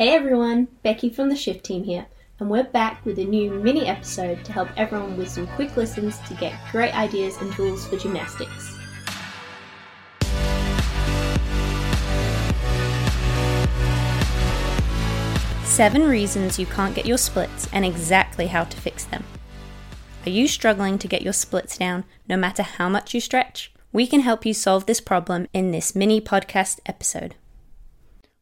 Hey everyone, Becky from the Shift Team here, and we're back with a new mini episode to help everyone with some quick listens to get great ideas and tools for gymnastics. Seven reasons you can't get your splits and exactly how to fix them. Are you struggling to get your splits down no matter how much you stretch? We can help you solve this problem in this mini podcast episode.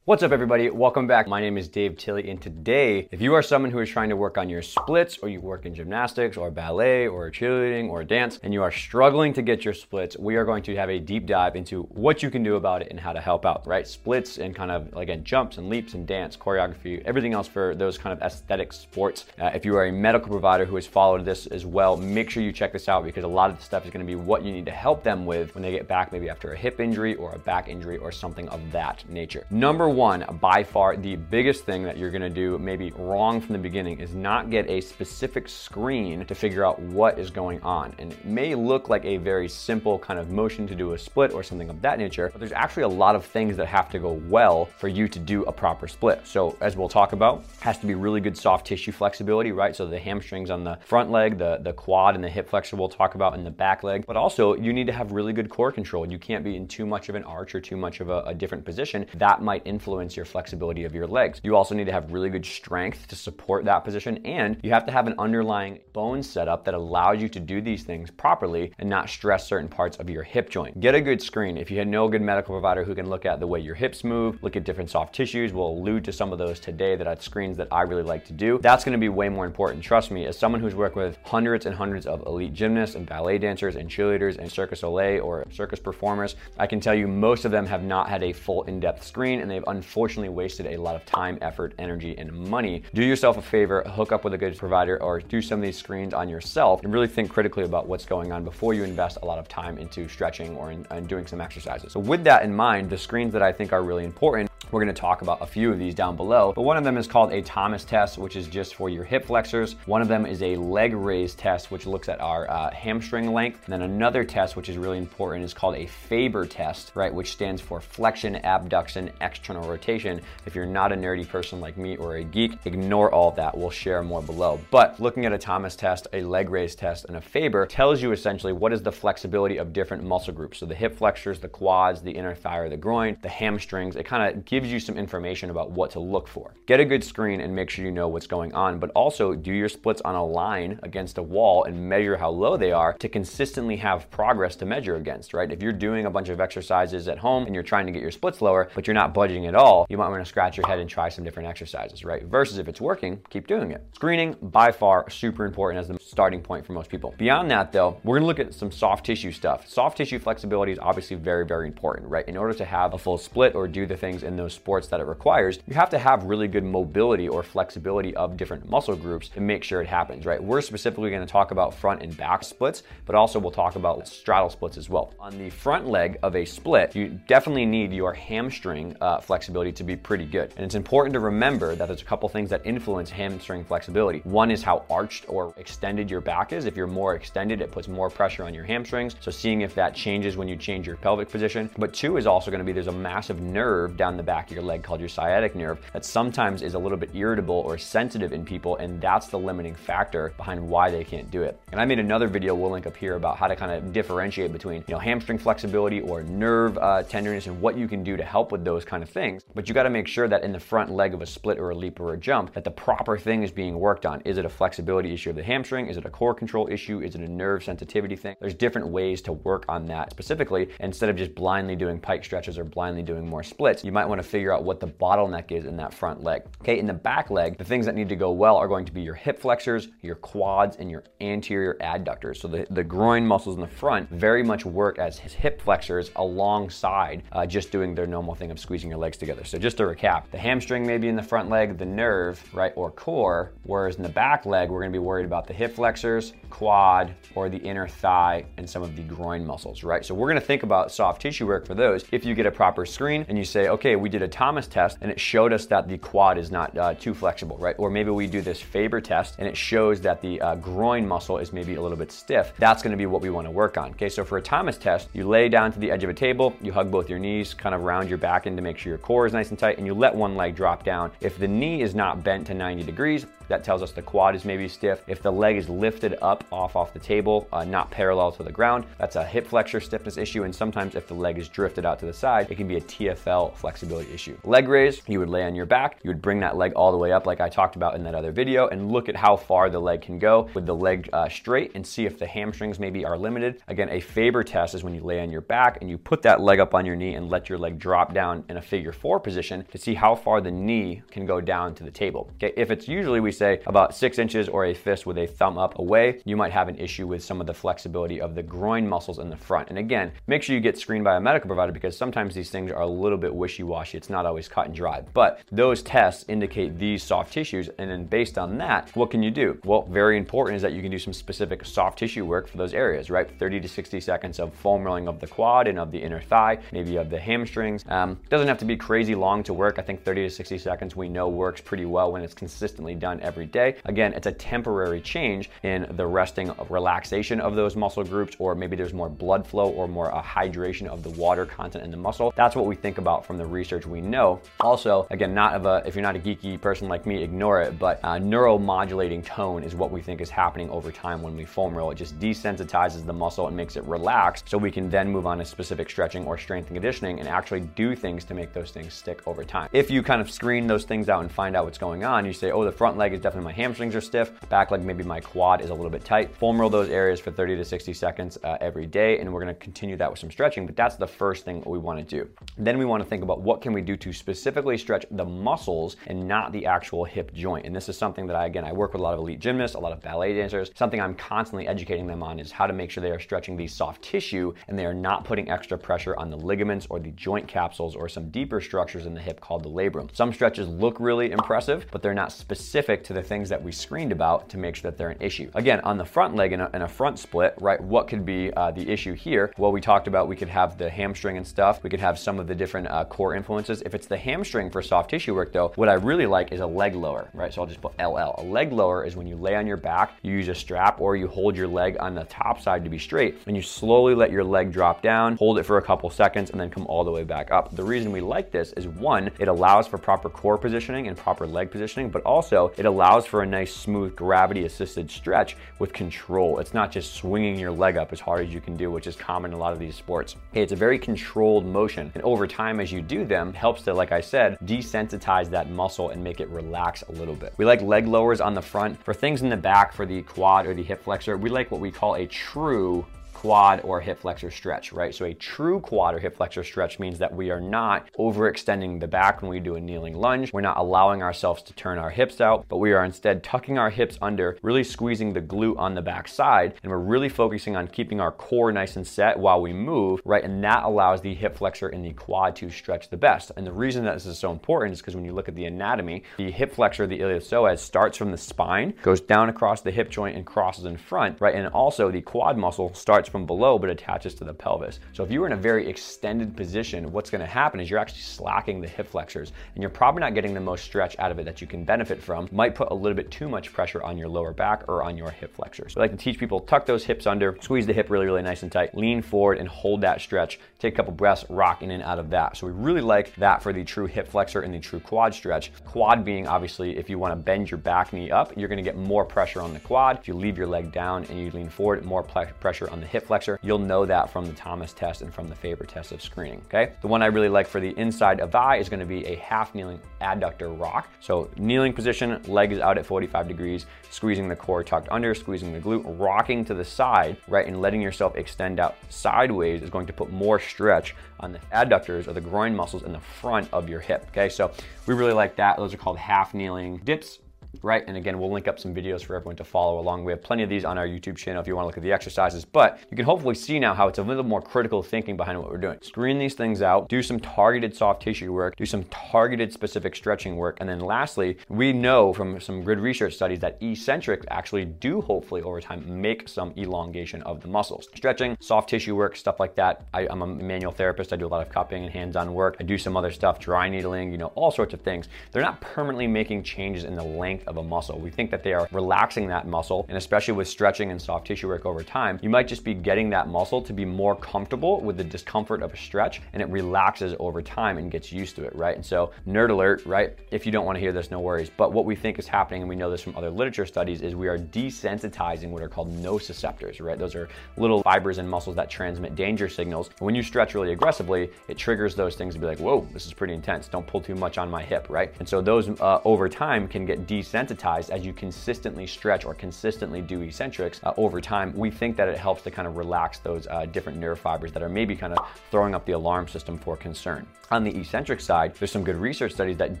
What's up, everybody? Welcome back. My name is Dave Tilley, and today, if you are someone who is trying to work on your splits, or you work in gymnastics, or ballet, or cheerleading, or dance, and you are struggling to get your splits, we are going to have a deep dive into what you can do about it and how to help out, right? Splits and kind of, again, jumps and leaps and dance, choreography, everything else for those kind of aesthetic sports. Uh, if you are a medical provider who has followed this as well, make sure you check this out because a lot of the stuff is going to be what you need to help them with when they get back, maybe after a hip injury or a back injury or something of that nature. Number one, by far the biggest thing that you're gonna do, maybe wrong from the beginning, is not get a specific screen to figure out what is going on. And it may look like a very simple kind of motion to do a split or something of that nature, but there's actually a lot of things that have to go well for you to do a proper split. So as we'll talk about, has to be really good soft tissue flexibility, right? So the hamstrings on the front leg, the, the quad and the hip flexor we'll talk about in the back leg, but also you need to have really good core control. You can't be in too much of an arch or too much of a, a different position. That might influence your flexibility of your legs. You also need to have really good strength to support that position, and you have to have an underlying bone setup that allows you to do these things properly and not stress certain parts of your hip joint. Get a good screen. If you had no good medical provider who can look at the way your hips move, look at different soft tissues, we'll allude to some of those today that are screens that I really like to do. That's gonna be way more important. Trust me, as someone who's worked with hundreds and hundreds of elite gymnasts and ballet dancers and cheerleaders and Cirque du Soleil or circus performers, I can tell you most of them have not had a full in-depth screen and they've unfortunately wasted a lot of time, effort, energy, and money. Do yourself a favor, hook up with a good provider, or do some of these screens on yourself and really think critically about what's going on before you invest a lot of time into stretching or in, in doing some exercises. So, with that in mind, the screens that I think are really important we're to talk about a few of these down below, but one of them is called a Thomas test, which is just for your hip flexors. One of them is a leg raise test, which looks at our uh, hamstring length. And then another test, which is really important, is called a Faber test, right, which stands for flexion, abduction, external rotation. If you're not a nerdy person like me or a geek, ignore all that. We'll share more below. But looking at a Thomas test, a leg raise test, and a Faber tells you essentially what is the flexibility of different muscle groups. So the hip flexors, the quads, the inner thigh or the groin, the hamstrings. It kind of gives you some information about what to look for. Get a good screen and make sure you know what's going on, but also do your splits on a line against a wall and measure how low they are to consistently have progress to measure against, right? If you're doing a bunch of exercises at home and you're trying to get your splits lower, but you're not budging at all, you might want to scratch your head and try some different exercises, right? Versus if it's working, keep doing it. Screening, by far, super important as the starting point for most people. Beyond that, though, we're gonna look at some soft tissue stuff. Soft tissue flexibility is obviously very, very important, right? In order to have a full split or do the things in those sports that it requires, you have to have really good mobility or flexibility of different muscle groups to make sure it happens, right? We're specifically gonna talk about front and back splits, but also we'll talk about straddle splits as well. On the front leg of a split, you definitely need your hamstring uh, flexibility to be pretty good. And it's important to remember that there's a couple things that influence hamstring flexibility. One is how arched or extended your back is. If you're more extended, it puts more pressure on your hamstrings. So seeing if that changes when you change your pelvic position. But two is also gonna be there's a massive nerve down the back of your leg leg called your sciatic nerve that sometimes is a little bit irritable or sensitive in people, and that's the limiting factor behind why they can't do it. And I made another video we'll link up here about how to kind of differentiate between you know hamstring flexibility or nerve uh, tenderness and what you can do to help with those kind of things. But you got to make sure that in the front leg of a split or a leap or a jump, that the proper thing is being worked on. Is it a flexibility issue of the hamstring? Is it a core control issue? Is it a nerve sensitivity thing? There's different ways to work on that specifically instead of just blindly doing pike stretches or blindly doing more splits. You might want to figure out what the bottleneck is in that front leg. Okay, in the back leg, the things that need to go well are going to be your hip flexors, your quads, and your anterior adductors. So the, the groin muscles in the front very much work as hip flexors alongside uh, just doing their normal thing of squeezing your legs together. So just to recap, the hamstring may be in the front leg, the nerve, right, or core, whereas in the back leg, we're gonna be worried about the hip flexors, quad, or the inner thigh, and some of the groin muscles, right? So we're gonna think about soft tissue work for those if you get a proper screen and you say, okay, we did did a Thomas test and it showed us that the quad is not uh, too flexible, right? Or maybe we do this Faber test and it shows that the uh, groin muscle is maybe a little bit stiff. That's gonna be what we wanna work on. Okay, so for a Thomas test, you lay down to the edge of a table, you hug both your knees, kind of round your back in to make sure your core is nice and tight, and you let one leg drop down. If the knee is not bent to 90 degrees, that tells us the quad is maybe stiff. If the leg is lifted up off off the table, uh, not parallel to the ground, that's a hip flexor stiffness issue. And sometimes if the leg is drifted out to the side, it can be a TFL flexibility issue. Leg raise, you would lay on your back, you would bring that leg all the way up like I talked about in that other video and look at how far the leg can go with the leg uh, straight and see if the hamstrings maybe are limited. Again, a Faber test is when you lay on your back and you put that leg up on your knee and let your leg drop down in a figure four position to see how far the knee can go down to the table. Okay, if it's usually we say about six inches or a fist with a thumb up away, you might have an issue with some of the flexibility of the groin muscles in the front. And again, make sure you get screened by a medical provider because sometimes these things are a little bit wishy-washy. It's not always cut and dry. But those tests indicate these soft tissues. And then based on that, what can you do? Well, very important is that you can do some specific soft tissue work for those areas, right? 30 to 60 seconds of foam rolling of the quad and of the inner thigh, maybe of the hamstrings. Um, doesn't have to be crazy long to work. I think 30 to 60 seconds we know works pretty well when it's consistently done every day. Again, it's a temporary change in the resting relaxation of those muscle groups, or maybe there's more blood flow or more a hydration of the water content in the muscle. That's what we think about from the research we know. Also, again, not of a, if you're not a geeky person like me, ignore it, but uh, neuromodulating tone is what we think is happening over time when we foam roll. It just desensitizes the muscle and makes it relax so we can then move on to specific stretching or strength and conditioning and actually do things to make those things stick over time. If you kind of screen those things out and find out what's going on, you say, oh, the front leg is definitely my hamstrings are stiff, back leg, maybe my quad is a little bit tight. Foam roll those areas for 30 to 60 seconds uh, every day, and we're gonna continue that with some stretching, but that's the first thing we wanna do. Then we wanna think about what can we do to specifically stretch the muscles and not the actual hip joint. And this is something that I, again, I work with a lot of elite gymnasts, a lot of ballet dancers. Something I'm constantly educating them on is how to make sure they are stretching the soft tissue and they are not putting extra pressure on the ligaments or the joint capsules or some deeper structures in the hip called the labrum. Some stretches look really impressive, but they're not specific to the things that we screened about to make sure that they're an issue. Again, on the front leg in a, in a front split, right, what could be uh, the issue here? Well, we talked about we could have the hamstring and stuff. We could have some of the different uh, core influences. If it's the hamstring for soft tissue work though, what I really like is a leg lower, right? So I'll just put LL. A leg lower is when you lay on your back, you use a strap or you hold your leg on the top side to be straight and you slowly let your leg drop down, hold it for a couple seconds and then come all the way back up. The reason we like this is one, it allows for proper core positioning and proper leg positioning, but also it allows for a nice smooth gravity assisted stretch with control. It's not just swinging your leg up as hard as you can do, which is common in a lot of these sports. It's a very controlled motion. And over time, as you do them, helps to, like I said, desensitize that muscle and make it relax a little bit. We like leg lowers on the front. For things in the back, for the quad or the hip flexor, we like what we call a true quad or hip flexor stretch, right? So a true quad or hip flexor stretch means that we are not overextending the back when we do a kneeling lunge. We're not allowing ourselves to turn our hips out, but we are instead tucking our hips under, really squeezing the glute on the back side, and we're really focusing on keeping our core nice and set while we move, right? And that allows the hip flexor and the quad to stretch the best. And the reason that this is so important is because when you look at the anatomy, the hip flexor, the iliopsoas, starts from the spine, goes down across the hip joint and crosses in front, right? And also the quad muscle starts starts from below but attaches to the pelvis. So if you are in a very extended position, what's gonna happen is you're actually slacking the hip flexors and you're probably not getting the most stretch out of it that you can benefit from. Might put a little bit too much pressure on your lower back or on your hip flexors. So I like to teach people tuck those hips under, squeeze the hip really, really nice and tight, lean forward and hold that stretch. Take a couple breaths, rock in and out of that. So we really like that for the true hip flexor and the true quad stretch. Quad being obviously if you wanna bend your back knee up, you're gonna get more pressure on the quad. If you leave your leg down and you lean forward, more pressure on the hip flexor. You'll know that from the Thomas test and from the Faber test of screening, okay? The one I really like for the inside of thigh is gonna be a half kneeling adductor rock. So kneeling position, legs out at 45 degrees, squeezing the core tucked under, squeezing the glute, rocking to the side, right? And letting yourself extend out sideways is going to put more stretch on the adductors or the groin muscles in the front of your hip, okay? So we really like that. Those are called half kneeling dips right? And again, we'll link up some videos for everyone to follow along. We have plenty of these on our YouTube channel if you wanna look at the exercises, but you can hopefully see now how it's a little more critical thinking behind what we're doing. Screen these things out, do some targeted soft tissue work, do some targeted specific stretching work, and then lastly, we know from some good research studies that eccentrics actually do hopefully over time make some elongation of the muscles. Stretching, soft tissue work, stuff like that. I, am a manual therapist. I do a lot of cupping and hands-on work. I do some other stuff, dry needling, you know, all sorts of things. They're not permanently making changes in the length of a muscle. We think that they are relaxing that muscle, and especially with stretching and soft tissue work over time, you might just be getting that muscle to be more comfortable with the discomfort of a stretch, and it relaxes over time and gets used to it, right? And so, nerd alert, right? If you don't want to hear this, no worries. But what we think is happening, and we know this from other literature studies, is we are desensitizing what are called nociceptors, right? Those are little fibers and muscles that transmit danger signals. When you stretch really aggressively, it triggers those things to be like, whoa, this is pretty intense. Don't pull too much on my hip, right? And so those uh, over time can get desensitized as you consistently stretch or consistently do eccentrics uh, over time. We think that it helps to kind of relax those uh, different nerve fibers that are maybe kind of throwing up the alarm system for concern. On the eccentric side, there's some good research studies that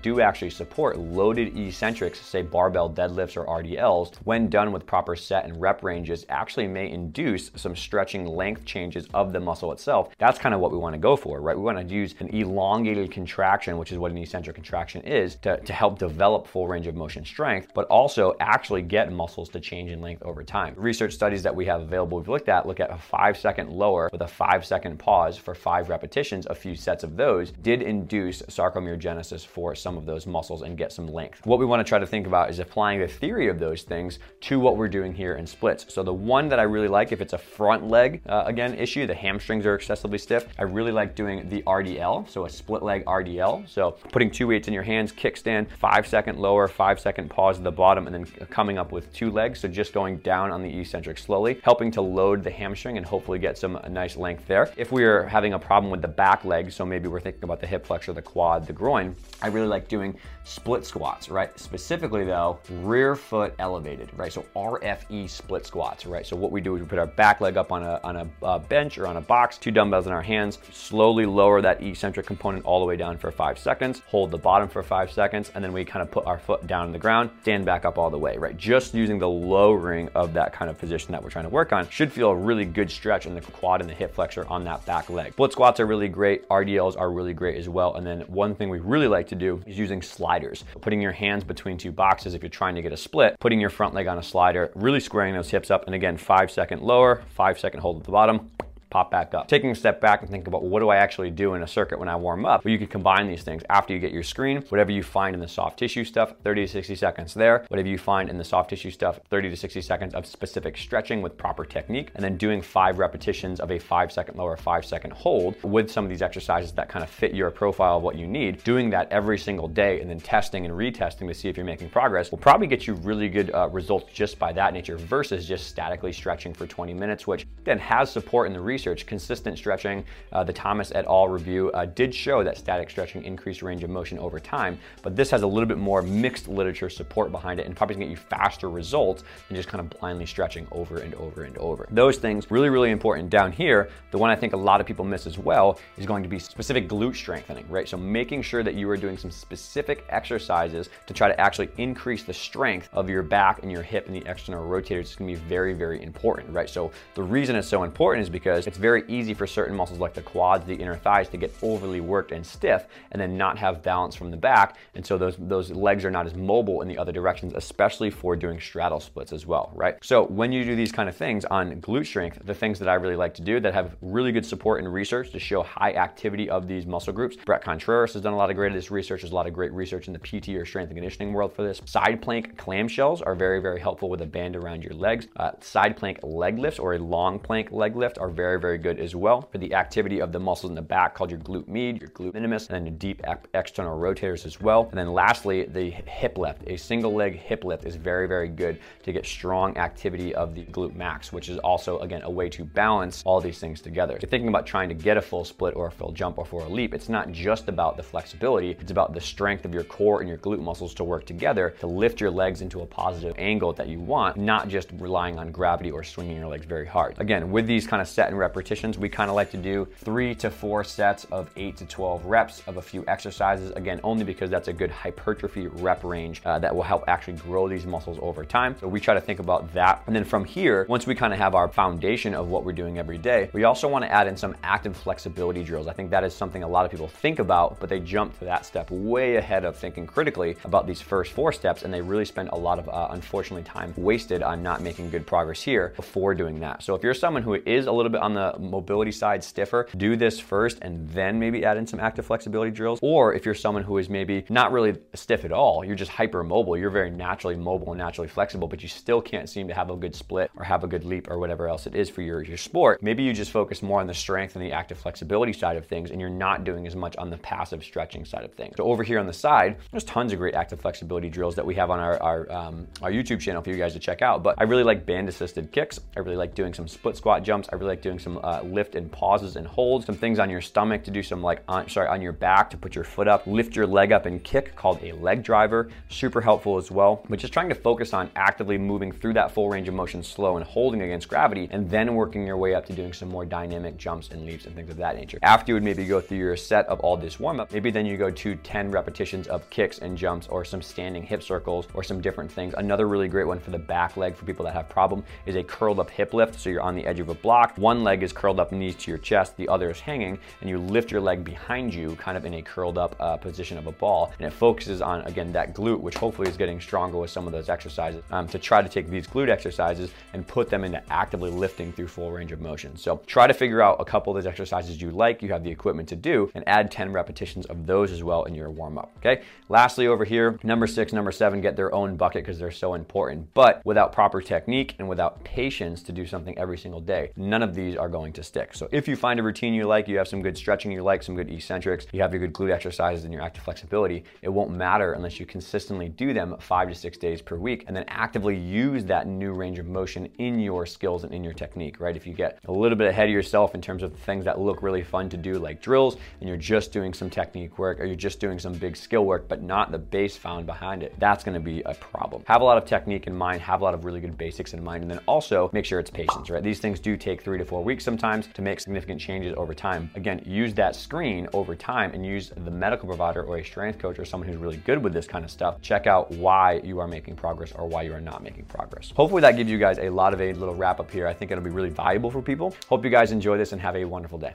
do actually support loaded eccentrics, say barbell deadlifts or RDLs, when done with proper set and rep ranges, actually may induce some stretching length changes of the muscle itself. That's kind of what we want to go for, right? We want to use an elongated contraction, which is what an eccentric contraction is, to, to help develop full range of motion strength, but also actually get muscles to change in length over time. Research studies that we have available, we've looked at, look at a five second lower with a five second pause for five repetitions, a few sets of those did induce sarcomerogenesis for some of those muscles and get some length. What we want to try to think about is applying the theory of those things to what we're doing here in splits. So the one that I really like, if it's a front leg, uh, again, issue, the hamstrings are excessively stiff, I really like doing the RDL, so a split leg RDL. So putting two weights in your hands, kickstand, five second lower, five second pause at the bottom, and then coming up with two legs. So just going down on the eccentric slowly, helping to load the hamstring and hopefully get some nice length there. If we are having a problem with the back leg, so maybe we're thinking about the hip flexor, the quad, the groin, I really like doing split squats, right? Specifically though, rear foot elevated, right? So RFE split squats, right? So what we do is we put our back leg up on a, on a uh, bench or on a box, two dumbbells in our hands, slowly lower that eccentric component all the way down for five seconds, hold the bottom for five seconds, and then we kind of put our foot down on the ground, stand back up all the way, right? Just using the lowering of that kind of position that we're trying to work on should feel a really good stretch in the quad and the hip flexor on that back leg. Split squats are really great. RDLs are really great as well. And then one thing we really like to do is using sliders. Putting your hands between two boxes if you're trying to get a split, putting your front leg on a slider, really squaring those hips up. And again, five second lower, five second hold at the bottom, pop back up. Taking a step back and think about what do I actually do in a circuit when I warm up? Well, you can combine these things after you get your screen, whatever you find in the soft tissue stuff, 30 to 60 seconds there. Whatever you find in the soft tissue stuff, 30 to 60 seconds of specific stretching with proper technique, and then doing five repetitions of a five second lower, five second hold with some of these exercises that kind of fit your profile of what you need. Doing that every single day and then testing and retesting to see if you're making progress will probably get you really good uh, results just by that nature versus just statically stretching for 20 minutes, which then has support in the research research, consistent stretching, uh, the Thomas et al. review uh, did show that static stretching increased range of motion over time, but this has a little bit more mixed literature support behind it and probably gonna get you faster results than just kind of blindly stretching over and over and over. Those things really, really important. Down here, the one I think a lot of people miss as well is going to be specific glute strengthening, right? So making sure that you are doing some specific exercises to try to actually increase the strength of your back and your hip and the external rotators is gonna be very, very important, right? So the reason it's so important is because it's very easy for certain muscles like the quads, the inner thighs to get overly worked and stiff and then not have balance from the back. And so those, those legs are not as mobile in the other directions, especially for doing straddle splits as well, right? So when you do these kind of things on glute strength, the things that I really like to do that have really good support and research to show high activity of these muscle groups. Bret Contreras has done a lot of great this research. There's a lot of great research in the PT or strength and conditioning world for this. Side plank clamshells are very, very helpful with a band around your legs. Uh, side plank leg lifts or a long plank leg lift are very, very very good as well for the activity of the muscles in the back called your glute med, your glute minimus, and then the deep external rotators as well. And then lastly, the hip lift. A single leg hip lift is very, very good to get strong activity of the glute max, which is also, again, a way to balance all these things together. If you're thinking about trying to get a full split or a full jump or for a leap, it's not just about the flexibility, it's about the strength of your core and your glute muscles to work together to lift your legs into a positive angle that you want, not just relying on gravity or swinging your legs very hard. Again, with these kind of set and repetitions. We kind of like to do three to four sets of eight to 12 reps of a few exercises. Again, only because that's a good hypertrophy rep range uh, that will help actually grow these muscles over time. So we try to think about that. And then from here, once we kind of have our foundation of what we're doing every day, we also want to add in some active flexibility drills. I think that is something a lot of people think about, but they jump to that step way ahead of thinking critically about these first four steps, and they really spend a lot of, uh, unfortunately, time wasted on not making good progress here before doing that. So if you're someone who is a little bit on the mobility side stiffer, do this first and then maybe add in some active flexibility drills. Or if you're someone who is maybe not really stiff at all, you're just hyper mobile, you're very naturally mobile and naturally flexible, but you still can't seem to have a good split or have a good leap or whatever else it is for your, your sport. Maybe you just focus more on the strength and the active flexibility side of things and you're not doing as much on the passive stretching side of things. So over here on the side, there's tons of great active flexibility drills that we have on our, our, um, our YouTube channel for you guys to check out. But I really like band assisted kicks. I really like doing some split squat jumps. I really like doing some uh, lift and pauses and holds, some things on your stomach to do some like, on, sorry, on your back to put your foot up, lift your leg up and kick called a leg driver. Super helpful as well. But just trying to focus on actively moving through that full range of motion slow and holding against gravity and then working your way up to doing some more dynamic jumps and leaps and things of that nature. After you would maybe go through your set of all this warm up, maybe then you go to 10 repetitions of kicks and jumps or some standing hip circles or some different things. Another really great one for the back leg for people that have problem is a curled up hip lift. So you're on the edge of a block, one leg is curled up knees to your chest, the other is hanging, and you lift your leg behind you, kind of in a curled up uh, position of a ball. And it focuses on, again, that glute, which hopefully is getting stronger with some of those exercises, um, to try to take these glute exercises and put them into actively lifting through full range of motion. So try to figure out a couple of those exercises you like, you have the equipment to do, and add 10 repetitions of those as well in your warm up. Okay. Lastly, over here, number six, number seven get their own bucket because they're so important. But without proper technique and without patience to do something every single day, none of these are going to stick. So if you find a routine you like, you have some good stretching you like, some good eccentrics, you have your good glute exercises and your active flexibility, it won't matter unless you consistently do them five to six days per week and then actively use that new range of motion in your skills and in your technique, right? If you get a little bit ahead of yourself in terms of things that look really fun to do, like drills, and you're just doing some technique work or you're just doing some big skill work, but not the base found behind it, that's gonna be a problem. Have a lot of technique in mind, have a lot of really good basics in mind, and then also make sure it's patience, right? These things do take three to four weeks sometimes to make significant changes over time. Again, use that screen over time and use the medical provider or a strength coach or someone who's really good with this kind of stuff. Check out why you are making progress or why you are not making progress. Hopefully that gives you guys a lot of a little wrap up here. I think it'll be really valuable for people. Hope you guys enjoy this and have a wonderful day.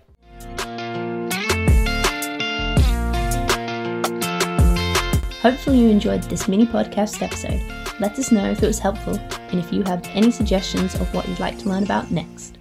Hopefully, you enjoyed this mini podcast episode. Let us know if it was helpful and if you have any suggestions of what you'd like to learn about next.